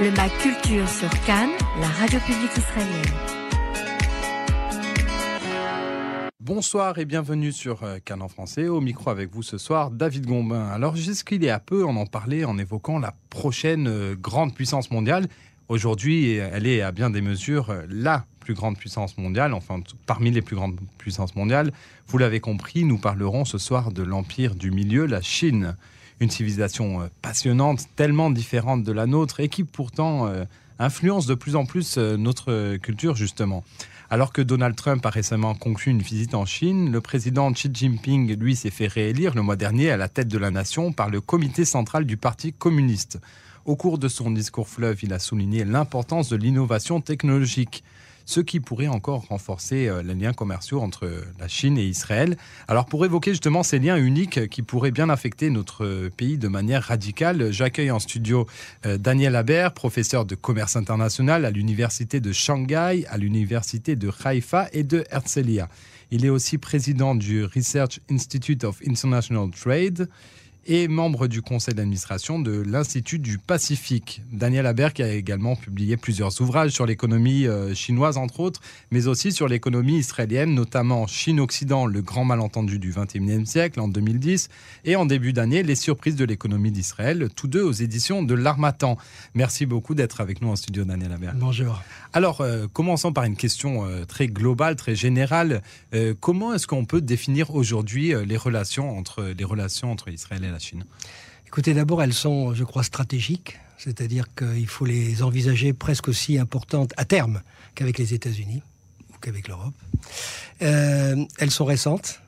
Le MAC Culture sur Cannes, la radio publique israélienne. Bonsoir et bienvenue sur euh, Cannes en français. Au micro avec vous ce soir, David Gombin. Alors jusqu'il y a peu, on en parlait en évoquant la prochaine euh, grande puissance mondiale. Aujourd'hui, elle est à bien des mesures euh, la plus grande puissance mondiale, enfin parmi les plus grandes puissances mondiales. Vous l'avez compris, nous parlerons ce soir de l'empire du milieu, la Chine une civilisation euh, passionnante, tellement différente de la nôtre et qui pourtant euh, influence de plus en plus euh, notre culture justement. Alors que Donald Trump a récemment conclu une visite en Chine, le président Xi Jinping, lui, s'est fait réélire le mois dernier à la tête de la nation par le comité central du Parti communiste. Au cours de son discours fleuve, il a souligné l'importance de l'innovation technologique ce qui pourrait encore renforcer euh, les liens commerciaux entre la Chine et Israël. Alors pour évoquer justement ces liens uniques qui pourraient bien affecter notre pays de manière radicale, j'accueille en studio euh, Daniel Haber, professeur de commerce international à l'université de Shanghai, à l'université de Haïfa et de Herzliya. Il est aussi président du Research Institute of International Trade et membre du conseil d'administration de l'Institut du Pacifique. Daniel Aber qui a également publié plusieurs ouvrages sur l'économie euh, chinoise entre autres, mais aussi sur l'économie israélienne, notamment Chine-Occident, le grand malentendu du XXIe siècle en 2010, et en début d'année, Les surprises de l'économie d'Israël, tous deux aux éditions de l'Armatan. Merci beaucoup d'être avec nous en studio, Daniel Aber. Bonjour. Alors, euh, commençons par une question euh, très globale, très générale. comment est-ce qu'on peut définir aujourd'hui les relations entre les relations entre Israël et la Écoutez, d'abord, elles sont, je crois, stratégiques, c'est-à-dire qu'il faut les envisager presque aussi importantes à terme qu'avec les États-Unis ou qu'avec l'Europe. Euh, elles sont récentes,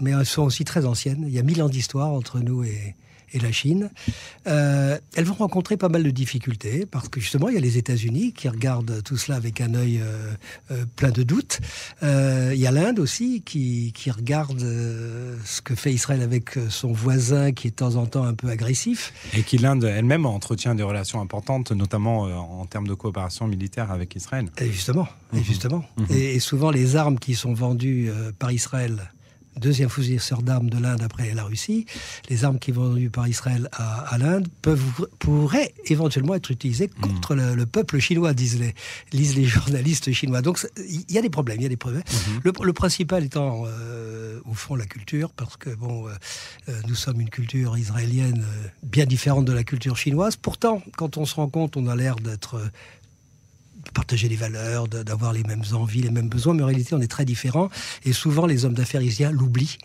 mais elles sont aussi très anciennes. Il y a mille ans d'histoire entre nous et, et la Chine. Euh, elles vont rencontrer pas mal de difficultés parce que justement, il y a les États-Unis qui regardent tout cela avec un œil euh, euh, plein de doutes. il y a l'Inde aussi qui, qui regarde ce que fait Israël avec son voisin qui est de temps en temps un peu agressif. Et qui l'Inde elle-même entretient des relations importantes, notamment en termes de coopération militaire avec Israël. Et justement, et, mhm. justement. Mhm. et, souvent les armes qui sont vendues par Israël deuxième fournisseur d'armes de l'Inde après la Russie, les armes qui vont vendues par Israël à, l'Inde peuvent, pourraient éventuellement être utilisées hmm. contre le, peuple chinois, disent les, journalistes chinois. Donc il y a des problèmes, il y a des problèmes. Hmm. Le, principal étant euh, au fond la culture, parce que bon, euh, euh, nous sommes une culture israélienne bien différente de la culture chinoise. Pourtant, quand on se rend compte, on a l'air d'être partager les valeurs, d'avoir les mêmes envies, les mêmes besoins, mais en réalité, on est très différents. Et souvent, les hommes d'affaires isiens l'oublient.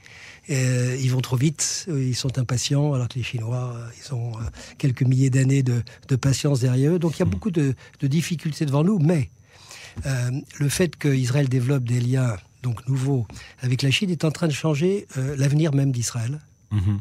Euh, ils vont trop vite, euh, ils sont impatients, alors que les Chinois, euh, ils ont quelques milliers d'années de, patience derrière eux. Donc il y a hmm. beaucoup de, difficultés devant nous, mais le fait qu'Israël développe des liens donc nouveaux avec la Chine est en train de changer l'avenir même d'Israël. Mhm.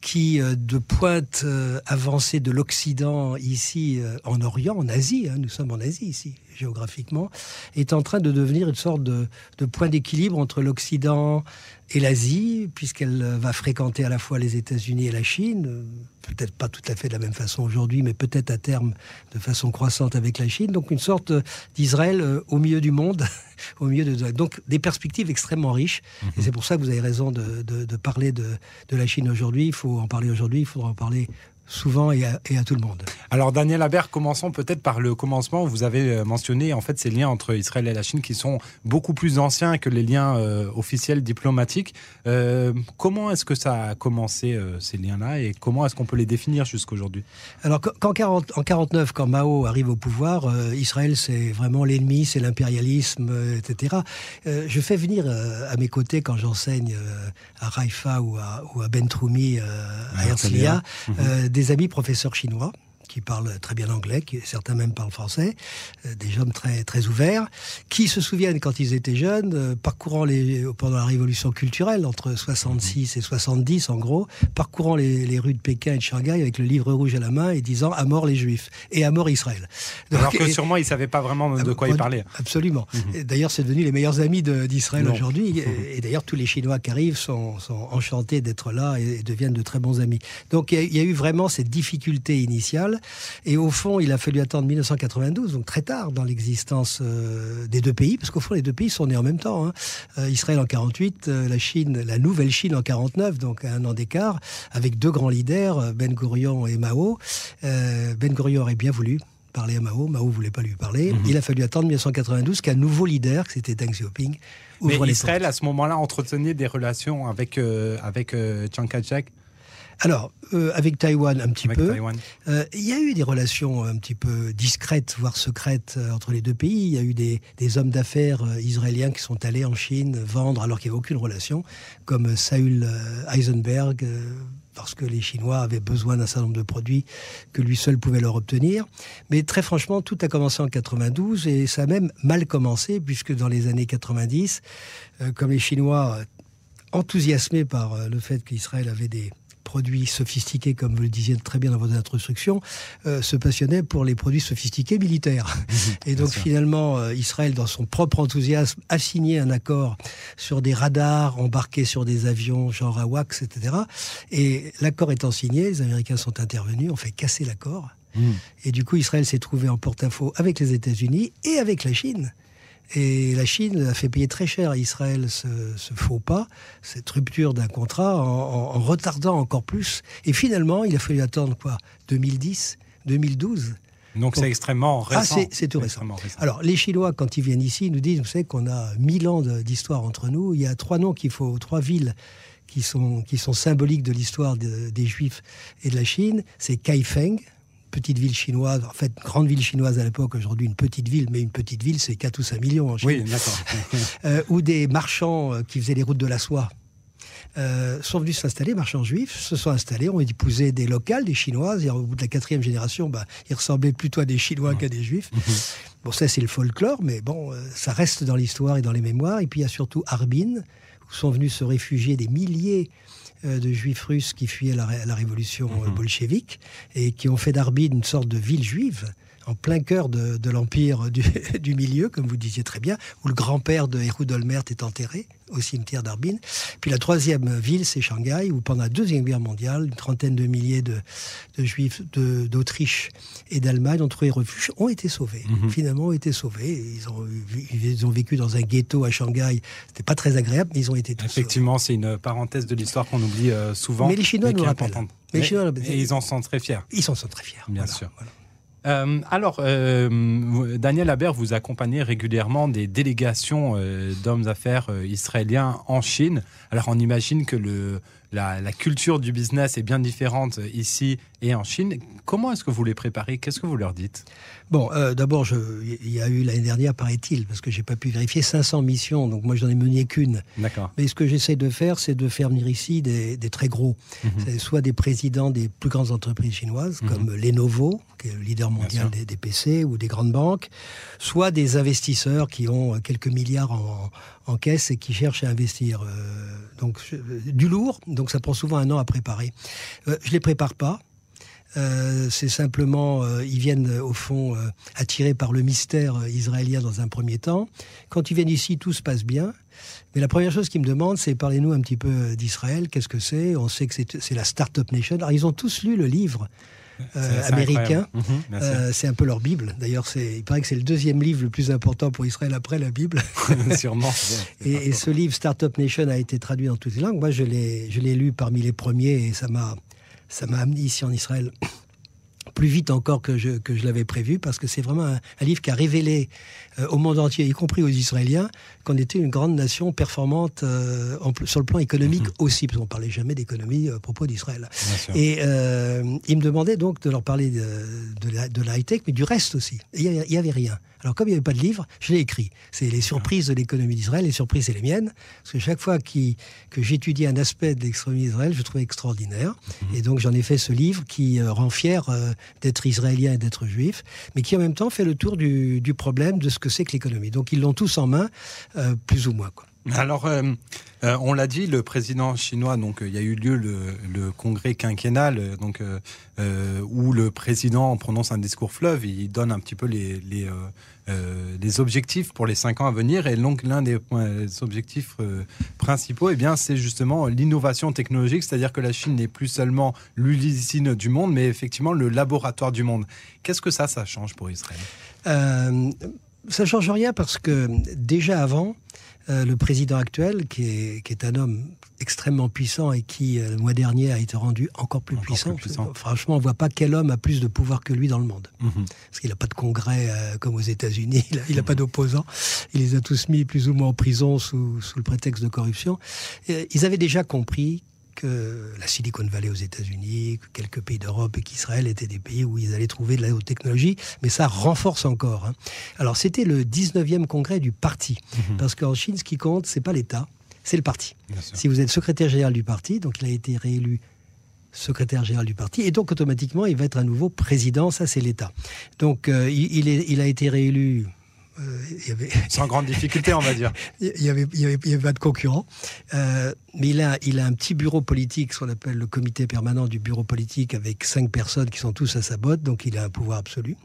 qui, euh, de pointe euh, avancée de l'Occident ici euh, en Orient, en Asie, hein, nous sommes en Asie ici, géographiquement, est en train de devenir une sorte de, de point d'équilibre entre l'Occident et l'Asie, puisqu'elle va fréquenter à la fois les États-Unis et la Chine, peut-être pas tout à fait de la même façon aujourd'hui, mais peut-être à terme de façon croissante avec la Chine. Donc une sorte d'Israël euh, au milieu du monde, au milieu de donc des perspectives extrêmement riches. Et mhm. c'est pour ça que vous avez raison de, de parler de, de la Chine aujourd'hui. Il faut en parler aujourd'hui. Il faudra en parler souvent et à, tout le monde. Alors Daniel Habert, commençons peut-être par le commencement. Vous avez euh, mentionné en fait ces liens entre Israël et la Chine qui sont beaucoup plus anciens que les liens euh, officiels diplomatiques. Euh, comment est-ce que ça a commencé ces liens-là et comment est-ce qu'on peut les définir jusqu'aujourd'hui? Alors qu'en 40, en 49, quand Mao arrive au pouvoir, Israël c'est vraiment l'ennemi, c'est l'impérialisme, etc. je fais venir à mes côtés quand j'enseigne à Raifa ou à, ou à Bentroumi à Herzliya des amis professeurs chinois qui parlent très bien anglais, qui, certains même parlent français, euh, des hommes très, très ouverts, qui se souviennent quand ils étaient jeunes, euh, parcourant les, pendant la révolution culturelle, entre 66 et 70 en gros, parcourant les, rues de Pékin et de Shanghai avec le livre rouge à la main et disant à mort les juifs et à mort Israël. Alors que sûrement ils ne savaient pas vraiment de quoi ils parlaient. Absolument. Mhm. D'ailleurs, c'est devenu les meilleurs amis d'Israël aujourd'hui. Et, d'ailleurs, tous les Chinois qui arrivent sont, sont enchantés d'être là et, deviennent de très bons amis. Donc il y, a eu vraiment cette difficulté initiale et au fond, il a fallu attendre 1992, donc très tard dans l'existence euh, des deux pays, parce qu'au fond, les deux pays sont nés en même temps. Hein. Euh, Israël en 48, euh, la Chine, la nouvelle Chine en 49, donc un an d'écart, avec deux grands leaders, Ben Gurion et Mao. ben Gurion aurait bien voulu parler à Mao. Mao voulait pas lui parler. Mhm. Il a fallu attendre 1992 qu'un nouveau leader, c'était Deng Xiaoping, Mais ouvre les Israël, portes. à ce moment-là, entretenait des relations avec, euh, avec euh, Chiang Kai-shek, Alors, euh, avec Taïwan, un petit avec peu. Euh, il y a eu des relations un petit peu discrètes, voire secrètes euh, entre les deux pays. Il y a eu des, des hommes d'affaires israéliens qui sont allés en Chine vendre alors qu'il n'y avait aucune relation, comme Saül Eisenberg, euh, parce que les Chinois avaient besoin d'un certain nombre de produits que lui seul pouvait leur obtenir. Mais très franchement, tout a commencé en 92 et ça a même mal commencé, puisque dans les années 90, euh, comme les Chinois, enthousiasmés par le fait qu'Israël avait des produits sophistiqués, comme vous le disiez très bien dans votre introduction, euh, se passionnait pour les produits sophistiqués militaires. Et donc finalement, euh, Israël, dans son propre enthousiasme, a signé un accord sur des radars embarqués sur des avions genre AWACS, etc. Et l'accord étant signé, les Américains sont intervenus, ont fait casser l'accord. Mm. Et du coup, Israël s'est trouvé en porte-à-faux avec les États-Unis et avec la Chine. Et la Chine a fait payer très cher à Israël ce, ce faux pas, cette rupture d'un contrat, en, en- en retardant encore plus. Et finalement, il a fallu attendre quoi? 2010, 2012 Donc c'est extrêmement récent. Ah, c'est- tout récent. Alors, les Chinois, quand ils viennent ici, nous disent, vous savez qu'on a mille ans d'histoire entre nous. Il y a trois noms qu'il faut, trois villes qui sont, qui sont symboliques de l'histoire de- des Juifs et de la Chine. C'est Kaifeng, petite ville chinoise, en fait, grande ville chinoise à l'époque, aujourd'hui une petite ville, mais une petite ville, c'est 4 ou 5 millions en Chine. oui, d'accord. Euh, ou des marchands euh, qui faisaient les routes de la soie. euh, sont venus s'installer, marchands juifs, se sont installés, ont épousé des locales, des Chinoises, et au bout de la quatrième génération, bah, ils ressemblaient plutôt à des Chinois qu'à des Juifs. Bon, ça c'est le folklore, mais bon, euh, ça reste dans l'histoire et dans les mémoires. Et puis il y a surtout Harbin, où sont venus se réfugier des milliers de juifs russes qui fuyaient la, la révolution euh, bolchevique et qui ont fait d'Harbin une sorte de ville juive en plein cœur de, de l'empire du, du milieu, comme vous disiez très bien, où le grand-père de Ehud Olmert est enterré au cimetière d'Harbin. Puis la troisième ville, c'est Shanghai, où pendant la Deuxième Guerre mondiale, une trentaine de milliers de, de juifs d'Autriche et d'Allemagne ont trouvé refuge, ont été sauvés. Mhm. Finalement, ont été sauvés. Ils ont, ils ont vécu dans un ghetto à Shanghai. C'était pas très agréable, mais ils ont été tous sauvés. Effectivement, c'est une parenthèse de l'histoire qu'on oublie euh, souvent. Mais les Chinois qui nous rappellent. Mais Mais- et ils en sont très fiers. Ils s'en sont très fiers. Bien Voilà, sûr. voilà. Euh, alors, euh, Daniel Habert, vous accompagnez régulièrement des délégations euh, d'hommes d'affaires israéliens en Chine. Alors, on imagine que la culture du business est bien différente ici et en Chine. Comment est-ce que vous les préparez? Qu'est-ce que vous leur dites? Bon, euh, d'abord, je- il y a eu l'année dernière, paraît-il, parce que j'ai pas pu vérifier, 500 missions. Donc moi, j'en ai mené qu'une. D'accord. Mais ce que j'essaie de faire, c'est de faire venir ici des, des très gros. Mhm. Soit des présidents des plus grandes entreprises chinoises, Mhm. comme Lenovo, qui est le leader mondial des, des PC, ou des grandes banques, soit des investisseurs qui ont euh, quelques milliards en, en caisse et qui cherchent à investir. euh, donc je- du lourd, donc ça prend souvent un an à préparer. Euh, je les prépare pas. Euh, c'est simplement, euh, ils viennent euh, au fond euh, attirés par le mystère israélien dans un premier temps. Quand ils viennent ici, tout se passe bien. Mais la première chose qu'ils me demandent, c'est parlez-nous un petit peu d'Israël. Qu'est-ce que c'est? On sait que c'est la Startup Nation. Alors ils ont tous lu le livre américain. Mhm, c'est un peu leur Bible. D'ailleurs, il paraît que c'est le deuxième livre le plus important pour Israël après la Bible. Sûrement. Et, et ce livre Startup Nation a été traduit dans toutes les langues. Moi, je l'ai lu parmi les premiers et ça m'a, ça m'a amené ici en Israël plus vite encore que je, que je l'avais prévu parce que c'est vraiment un, un livre qui a révélé euh, au monde entier, y compris aux Israéliens, qu'on était une grande nation performante euh, en sur le plan économique aussi, parce qu'on parlait jamais d'économie euh, à propos d'Israël. Et euh, il me demandait donc de leur parler de, de la, de la high-tech, mais du reste aussi. Il n'y avait rien. Alors comme il n'y avait pas de livre, je l'ai écrit. C'est les surprises de l'économie d'Israël, les surprises c'est les miennes, parce que chaque fois que j'étudiais un aspect de l'économie d'Israël, je trouvais extraordinaire. Et donc j'en ai fait ce livre qui euh, rend fier euh, d'être israélien et d'être juif, mais qui en même temps fait le tour du, du problème de ce que c'est que l'économie. Donc ils l'ont tous en main, euh, plus ou moins. Quoi. Alors, euh, euh, on l'a dit, le président chinois, donc il y a eu lieu le, le congrès quinquennal, donc euh, où le président prononce un discours fleuve, il donne un petit peu les les, euh, euh, les objectifs pour les cinq ans à venir, et donc l'un des, des objectifs euh, principaux, eh bien, c'est justement l'innovation technologique, c'est-à-dire que la Chine n'est plus seulement l'usine du monde, mais effectivement le laboratoire du monde. Qu'est-ce que ça, ça change pour Israël? Euh, ça change rien parce que déjà avant, euh, le président actuel, qui est un homme extrêmement puissant et qui, euh, le mois dernier, a été rendu encore plus, Encore puissant. plus puissant. Franchement, on ne voit pas quel homme a plus de pouvoir que lui dans le monde. Mhm. Parce qu'il n'a pas de congrès euh, comme aux États-Unis, il n'a pas d'opposants. Il les a tous mis plus ou moins en prison sous, sous le prétexte de corruption. Et ils avaient déjà compris que la Silicon Valley aux États-Unis, que quelques pays d'Europe et qu'Israël étaient des pays où ils allaient trouver de la haute technologie, mais ça renforce encore. hein. Alors c'était le 19e congrès du parti, Mhm. parce qu'en Chine, ce qui compte, c'est pas l'État, c'est le parti. Si vous êtes secrétaire général du parti, donc il a été réélu secrétaire général du parti, et donc automatiquement il va être à nouveau président, ça c'est l'État. Donc euh, il, il est- il a été réélu. euh, il y avait, Sans grande difficulté, on va dire. il y avait, y avait, il y avait pas de concurrent. Euh, mais il a, il a un petit bureau politique, ce qu'on appelle le comité permanent du bureau politique, avec cinq personnes qui sont tous à sa botte, donc il a un pouvoir absolu.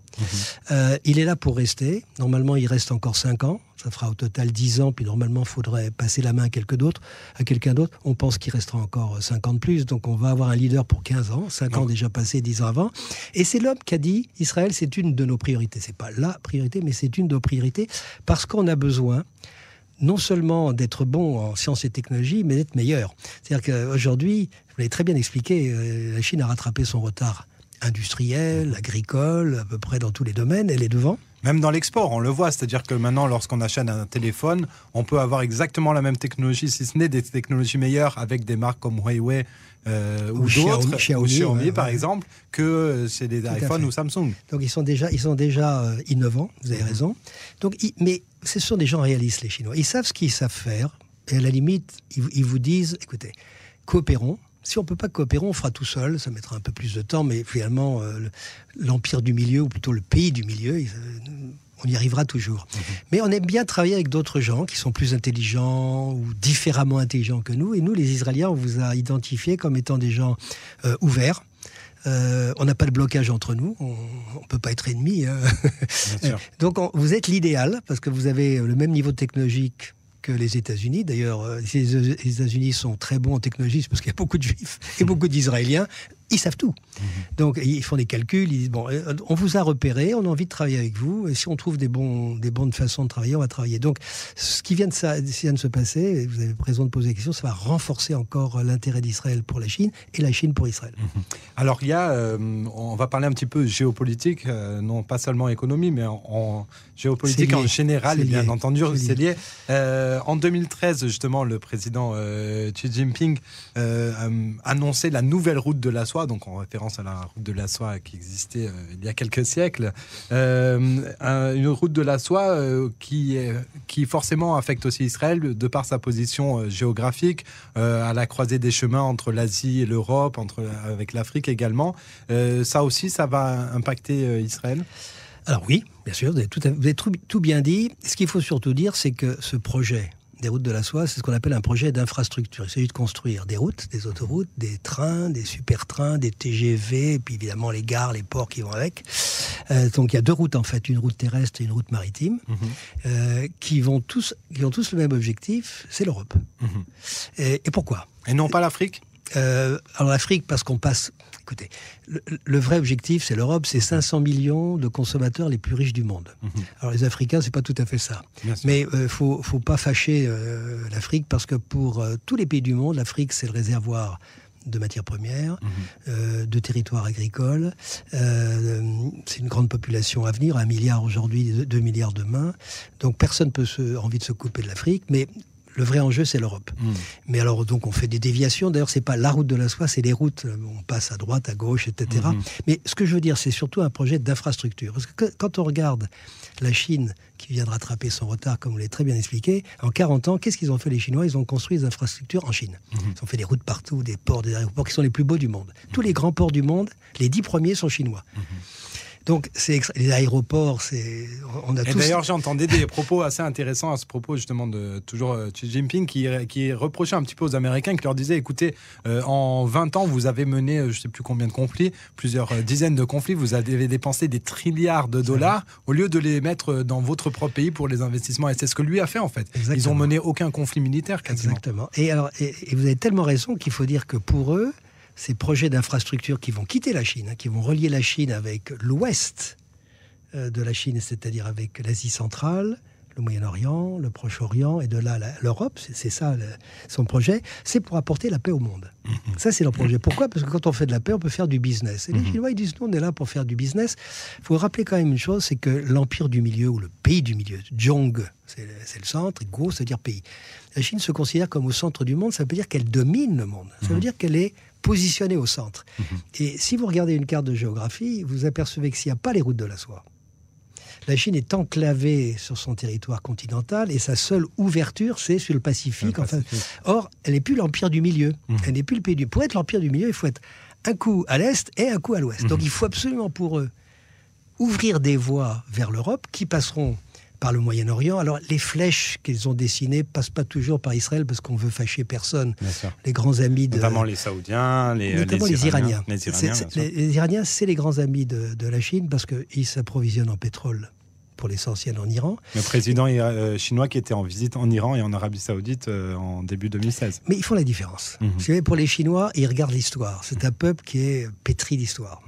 Euh, il est là pour rester. Normalement, il reste encore cinq ans. Ça fera au total 10 ans, puis normalement, il faudrait passer la main à quelqu'un d'autre. À quelqu'un d'autre. On pense qu'il restera encore 5 ans de plus, donc on va avoir un leader pour 15 ans, 5 ans déjà passés, 10 ans avant. Et c'est l'homme qui a dit Israël, c'est une de nos priorités. C'est pas la priorité, mais c'est une de nos priorités parce qu'on a besoin non seulement d'être bon en sciences et technologies, mais d'être meilleur. C'est-à-dire qu'aujourd'hui, vous l'avez très bien expliqué, euh, la Chine a rattrapé son retard industriel, agricole, à peu près dans tous les domaines, elle est devant. Même dans l'export, on le voit. C'est-à-dire que maintenant, lorsqu'on achète un téléphone, on peut avoir exactement la même technologie, si ce n'est des technologies meilleures avec des marques comme Huawei euh, ou, Ou Xiaomi- d'autres, Xiaomi, ou Xiaomi ouais, par ouais. exemple, que euh, chez des iPhones ou Samsung. Donc ils sont déjà, ils sont déjà euh, innovants, vous avez raison. Donc, ils- mais ce sont des gens réalistes, les Chinois. Ils savent ce qu'ils savent faire, et à la limite, ils, ils vous disent, écoutez, coopérons. Si on peut pas coopérer, on fera tout seul. Ça mettra un peu plus de temps, mais finalement, euh, le- l'empire du milieu, ou plutôt le pays du milieu, il- euh, on y arrivera toujours. Mais on aime bien travailler avec d'autres gens qui sont plus intelligents ou différemment intelligents que nous. Et nous, les Israéliens, on vous a identifiés comme étant des gens euh, ouverts. Euh, on n'a pas de blocage entre nous, on ne peut pas être ennemis. hein. Donc on- vous êtes l'idéal parce que vous avez le même niveau technologique les États-Unis. D'ailleurs, euh, les États-Unis sont très bons en technologie, parce qu'il y a beaucoup de Juifs et beaucoup d'Israéliens. Ils savent tout. Donc ils font des calculs. Ils disent bon, euh, on vous a repéré, on a envie de travailler avec vous. Et si on trouve des bons, des bonnes façons de travailler, on va travailler. Donc ce qui vient de, ça, vient de se passer, vous avez raison de poser la question, ça va renforcer encore l'intérêt d'Israël pour la Chine et la Chine pour Israël. Alors, il y a, euh, on va parler un petit peu géopolitique, euh, non pas seulement économie, mais en, en géopolitique en général, bien entendu, C'est lié. Euh, en 2013, justement, le président Xi Jinping annonçait la nouvelle route de la soie, donc en référence à la route de la soie qui existait euh, il y a quelques siècles. Euh, un- une route de la soie euh, qui, qui forcément affecte aussi Israël de par sa position géographique, à la croisée des chemins entre l'Asie et l'Europe, entre avec l'Afrique également. Ça aussi, ça va impacter Israël? Alors oui, bien sûr, vous avez tout, tout bien dit. Ce qu'il faut surtout dire, c'est que ce projet des routes de la soie, c'est ce qu'on appelle un projet d'infrastructure. Il s'agit de construire des routes, des autoroutes, des trains, des super-trains, des TGV, et puis évidemment les gares, les ports qui vont avec. Euh, donc il y a deux routes en fait, une route terrestre et une route maritime, euh, qui, vont tous, qui ont tous le même objectif, c'est l'Europe. Mhm. Et, et pourquoi? Et non pas l'Afrique? Euh, alors l'Afrique, parce qu'on passe... Écoutez, le, le vrai objectif, c'est l'Europe, c'est 500 millions de consommateurs les plus riches du monde. Mhm. Alors les Africains, c'est pas tout à fait ça. Mais il faut, faut pas fâcher euh, l'Afrique, parce que pour euh, tous les pays du monde, l'Afrique, c'est le réservoir de matières premières, Mhm. euh, de territoires agricoles. Euh, c'est une grande population à venir, un milliard aujourd'hui, deux- milliards demain. Donc personne peut se, envie de se couper de l'Afrique, mais le vrai enjeu, c'est l'Europe. Mhm. Mais alors, donc, on fait des déviations. D'ailleurs, c'est pas la route de la soie, c'est les routes. On passe à droite, à gauche, etc. Mhm. Mais ce que je veux dire, c'est surtout un projet d'infrastructure. Parce que quand on regarde la Chine, qui vient de rattraper son retard, comme vous l'avez très bien expliqué, en 40 ans, qu'est-ce qu'ils ont fait les Chinois? Ils ont construit des infrastructures en Chine. Ils ont fait des routes partout, des ports, des aéroports qui sont les plus beaux du monde. Tous les grands ports du monde, les dix premiers sont chinois. Donc, c'est les aéroports, c'est on a Et tous. d'ailleurs, j'entendais des propos assez intéressants à ce propos, justement, de toujours euh, Xi Jinping, qui, qui reprochait un petit peu aux Américains, qui leur disait écoutez, euh, en 20 ans, vous avez mené, euh, je ne sais plus combien de conflits, plusieurs dizaines de conflits, vous avez dépensé des trilliards de dollars, au lieu de les mettre dans votre propre pays pour les investissements. Et c'est ce que lui a fait, en fait. Ils ont mené aucun conflit militaire, quasiment. Exactement. Et, alors, et, et vous avez tellement raison qu'il faut dire que pour eux, ces projets d'infrastructures qui vont quitter la Chine, hein, qui vont relier la Chine avec l'ouest euh, de la Chine, c'est-à-dire avec l'Asie centrale, le Moyen-Orient, le Proche-Orient et de là l'Europe, c'est ça son projet, c'est pour apporter la paix au monde. Mhm. Ça, c'est leur projet. Pourquoi? Parce que quand on fait de la paix, on peut faire du business. Et les mhm. Chinois, ils disent, nous, on est là pour faire du business. Il faut rappeler quand même une chose, c'est que l'empire du milieu, ou le pays du milieu, Zhong, c'est le centre, et Go, ça veut dire pays. La Chine se considère comme au centre du monde, ça veut dire qu'elle domine le monde. Ça veut mhm. dire qu'elle est positionnée au centre. Et si vous regardez une carte de géographie, vous apercevez que s'il n'y a pas les routes de la soie, la Chine est enclavée sur son territoire continental et sa seule ouverture, c'est sur le Pacifique. Enfin, or, elle n'est plus l'empire du milieu. Mmh. Elle n'est plus le pays du. Pour être l'empire du milieu, il faut être un coup à l'est et un coup à l'ouest. Donc, mmh. il faut absolument pour eux ouvrir des voies vers l'Europe qui passeront par le Moyen-Orient. Alors, les flèches qu'ils ont dessinées passent pas toujours par Israël parce qu'on veut fâcher personne. Les grands amis de. Notamment les Saoudiens, les, les, Iraniens. Les Iraniens, c'est les, grands amis de, de la Chine parce qu'ils s'approvisionnent en pétrole pour l'essentiel en Iran. Le président euh, chinois qui était en visite en Iran et en Arabie Saoudite euh, en début 2016. Mais ils font la différence. Mhm. Pour les Chinois, ils regardent l'histoire. C'est un peuple qui est pétri d'histoire.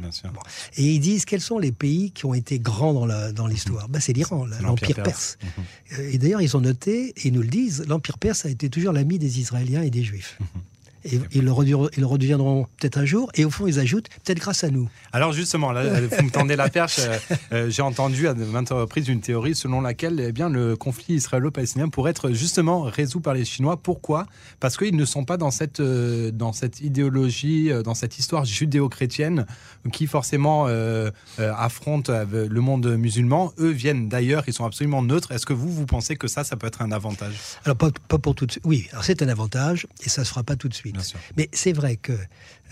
Et ils disent quels sont les pays qui ont été grands dans l'histoire? Mhm. Ben, c'est l'Iran, l'Empire perse. Mhm. Euh, et d'ailleurs, ils ont noté, et ils nous le disent, l'Empire perse a été toujours l'ami des Israéliens et des Juifs. Et ils le, redeviendront peut-être un jour. Et au fond, ils ajoutent peut-être grâce à nous. Alors justement, là, vous me tendez la perche. Euh, euh, j'ai entendu à maintes reprises une théorie selon laquelle eh bien, le conflit israélo-palestinien pourrait être justement résolu par les Chinois. Pourquoi? Parce qu'ils ne sont pas dans cette, euh, dans cette idéologie, dans cette histoire judéo-chrétienne qui forcément affronte le monde musulman. Eux viennent d'ailleurs, ils sont absolument neutres. Est-ce que vous, vous pensez que ça, ça peut être un avantage? Alors pas, pas pour tout de suite. Oui, alors c'est un avantage et ça ne se fera pas tout de suite. Mais c'est vrai que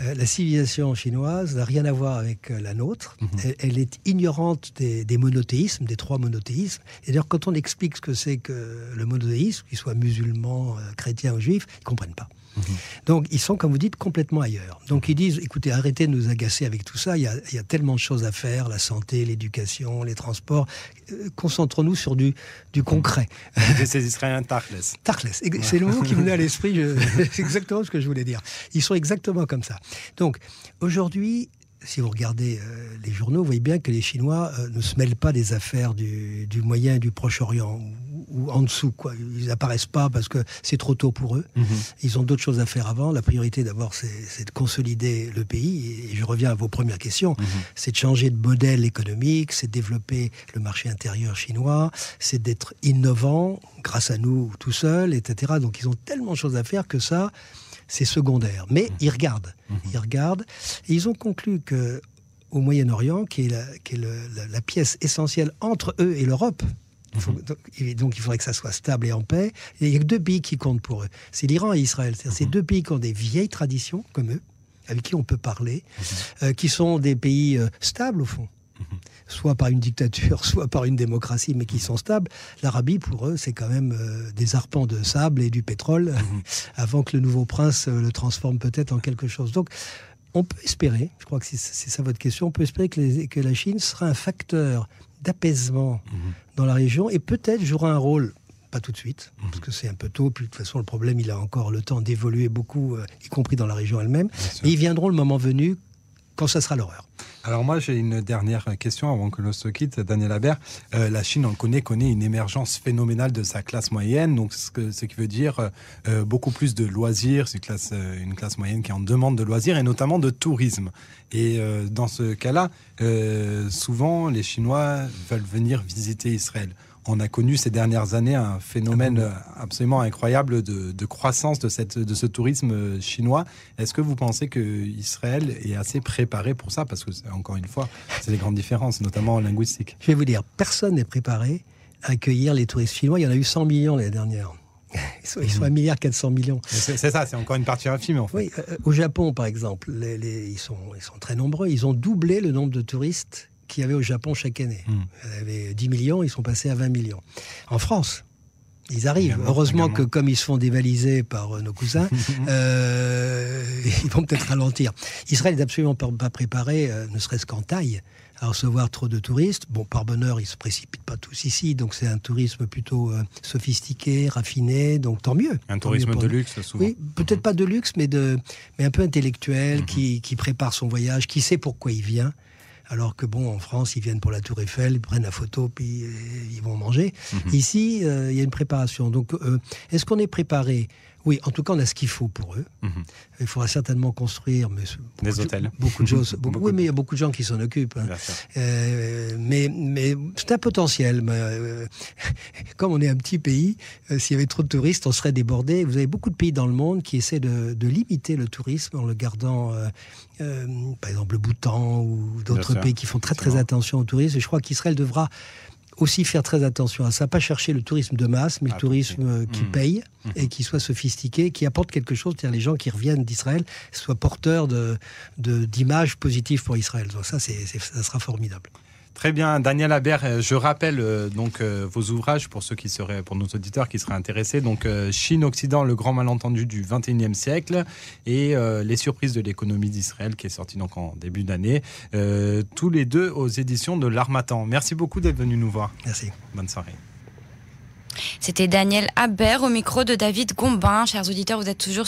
euh, la civilisation chinoise n'a rien à voir avec euh, la nôtre. Mhm. elle, est ignorante des, monothéismes, des trois monothéismes. Et d'ailleurs, quand on explique ce que c'est que le monothéisme, qu'il soit musulman, euh, chrétien ou juif, ils ne comprennent pas. Mhm. Donc ils sont, comme vous dites, complètement ailleurs. Donc ils disent, écoutez, arrêtez de nous agacer avec tout ça, il y a, tellement de choses à faire, la santé, l'éducation, les transports, euh, concentrons-nous sur du, du concret. ces Israéliens Tarkles. Tarkles, c'est le mot qui me venait à l'esprit, c'est exactement ce que je voulais dire. Ils sont exactement comme ça. Donc aujourd'hui, si vous regardez euh, les journaux, vous voyez bien que les Chinois euh, ne se mêlent pas des affaires du, Moyen et du Proche-Orient, ou, en dessous. Quoi. Ils n'apparaissent pas parce que c'est trop tôt pour eux. Mhm. Ils ont d'autres choses à faire avant. La priorité, d'abord, c'est de consolider le pays. Et je reviens à vos premières questions. Mhm. C'est de changer de modèle économique, c'est de développer le marché intérieur chinois, c'est d'être innovant grâce à nous tout seuls, etc. Donc ils ont tellement de choses à faire que ça c'est secondaire. Mais mmh. ils regardent. Mmh. Ils regardent. Et ils ont conclu que au Moyen-Orient, qui est, la, pièce essentielle entre eux et l'Europe, mmh. donc, il faudrait que ça soit stable et en paix. il y a que deux pays qui comptent pour eux. C'est l'Iran et Israël. C'est deux pays qui ont des vieilles traditions, comme eux, avec qui on peut parler, euh, qui sont des pays euh, stables au fond soit par une dictature, soit par une démocratie, mais qui sont stables. L'Arabie, pour eux, c'est quand même euh, des arpents de sable et du pétrole, mhm. avant que le nouveau prince euh, le transforme peut-être en quelque chose. Donc, on peut espérer, je crois que c'est ça votre question, on peut espérer que, que, la Chine sera un facteur d'apaisement mhm. dans la région et peut-être jouera un rôle pas tout de suite, mhm. parce que c'est un peu tôt. Puis de toute façon, le problème, il a encore le temps d'évoluer beaucoup, euh, y compris dans la région elle-même. Mais ils viendront le moment venu quand ça sera l'horreur. Alors moi j'ai une dernière question avant que l'on se quitte, Daniel Habert. Euh, la Chine, on le connaît, connaît une émergence phénoménale de sa classe moyenne, donc ce, qui veut dire euh, euh, beaucoup plus de loisirs, c'est une classe, une classe moyenne qui en demande de loisirs et notamment de tourisme. Et dans ce cas-là, souvent les Chinois veulent venir visiter Israël on a connu ces dernières années un phénomène ah absolument incroyable de, croissance de, cette, de ce tourisme chinois. Est-ce que vous pensez que Israël est assez préparé pour ça? Parce que, encore une fois, c'est des grandes différences, notamment en linguistique. Je vais vous dire, personne n'est préparé à accueillir les touristes chinois. Il y en a eu 100 millions l'année dernière. Ils sont, ils sont 1 milliard 400 millions. C'est ça, c'est encore une partie infime en fait. Oui, euh, au Japon par exemple, ils, sont, ils sont très nombreux. Ils ont doublé le nombre de touristes qu'il y avait au Japon chaque année. Hmm. Il y avait 10 millions, ils sont passés à 20 millions. En France, ils arrivent. Heureusement que comme ils se font dévaliser par euh, nos cousins, euh, ils vont peut-être ralentir. Israël n'est absolument pas préparé, euh, ne serait-ce qu'en taille, à recevoir trop de touristes. Bon, par bonheur, ils se précipitent pas tous ici, donc c'est un tourisme plutôt sophistiqué, raffiné, donc tant mieux. Un tourisme de luxe, souvent. Oui, peut-être pas de luxe, mais, de, mais un peu intellectuel, mhm. qui, qui prépare son voyage, qui sait pourquoi il vient. Alors que bon, en France, ils viennent pour la Tour Eiffel, ils prennent la photo, puis euh, ils vont manger. Mhm. Ici, euh, il y a une préparation. Donc, euh, est-ce qu'on est préparé oui, en tout cas, on a ce qu'il faut pour eux. Mhm. Il faudra certainement construire mais des hôtels. beaucoup de choses. oui, mais il y a beaucoup de gens qui s'en occupent. Hein. Euh, mais mais c'est un potentiel. Euh, comme on est un petit pays, euh, s'il y avait trop de touristes, on serait débordé. Vous avez beaucoup de pays dans le monde qui essaient de, limiter le tourisme en le gardant, par exemple, le Bhoutan ou d'autres pays qui font très très attention au tourisme. Et je crois qu'Israël devra aussi faire très attention à ça, pas chercher le tourisme de masse, mais le ah, tourisme euh, qui mmh. paye mmh. et qui soit sophistiqué, qui apporte quelque chose, c'est-à-dire les gens qui reviennent d'Israël soient porteurs de, d'images positives pour Israël. Donc ça, c'est, ça sera formidable. Très bien, Daniel Habert, euh, je rappelle euh, donc euh, vos ouvrages pour ceux qui seraient, pour nos auditeurs qui seraient intéressés. Donc Chine-Occident, le grand malentendu du 21e siècle et les surprises de l'économie d'Israël qui est sorti donc en début d'année. tous les deux aux éditions de l'Armatan. Merci beaucoup d'être venu nous voir. Merci. Bonne soirée. C'était Daniel Habert au micro de David Gombin. Chers auditeurs, vous êtes toujours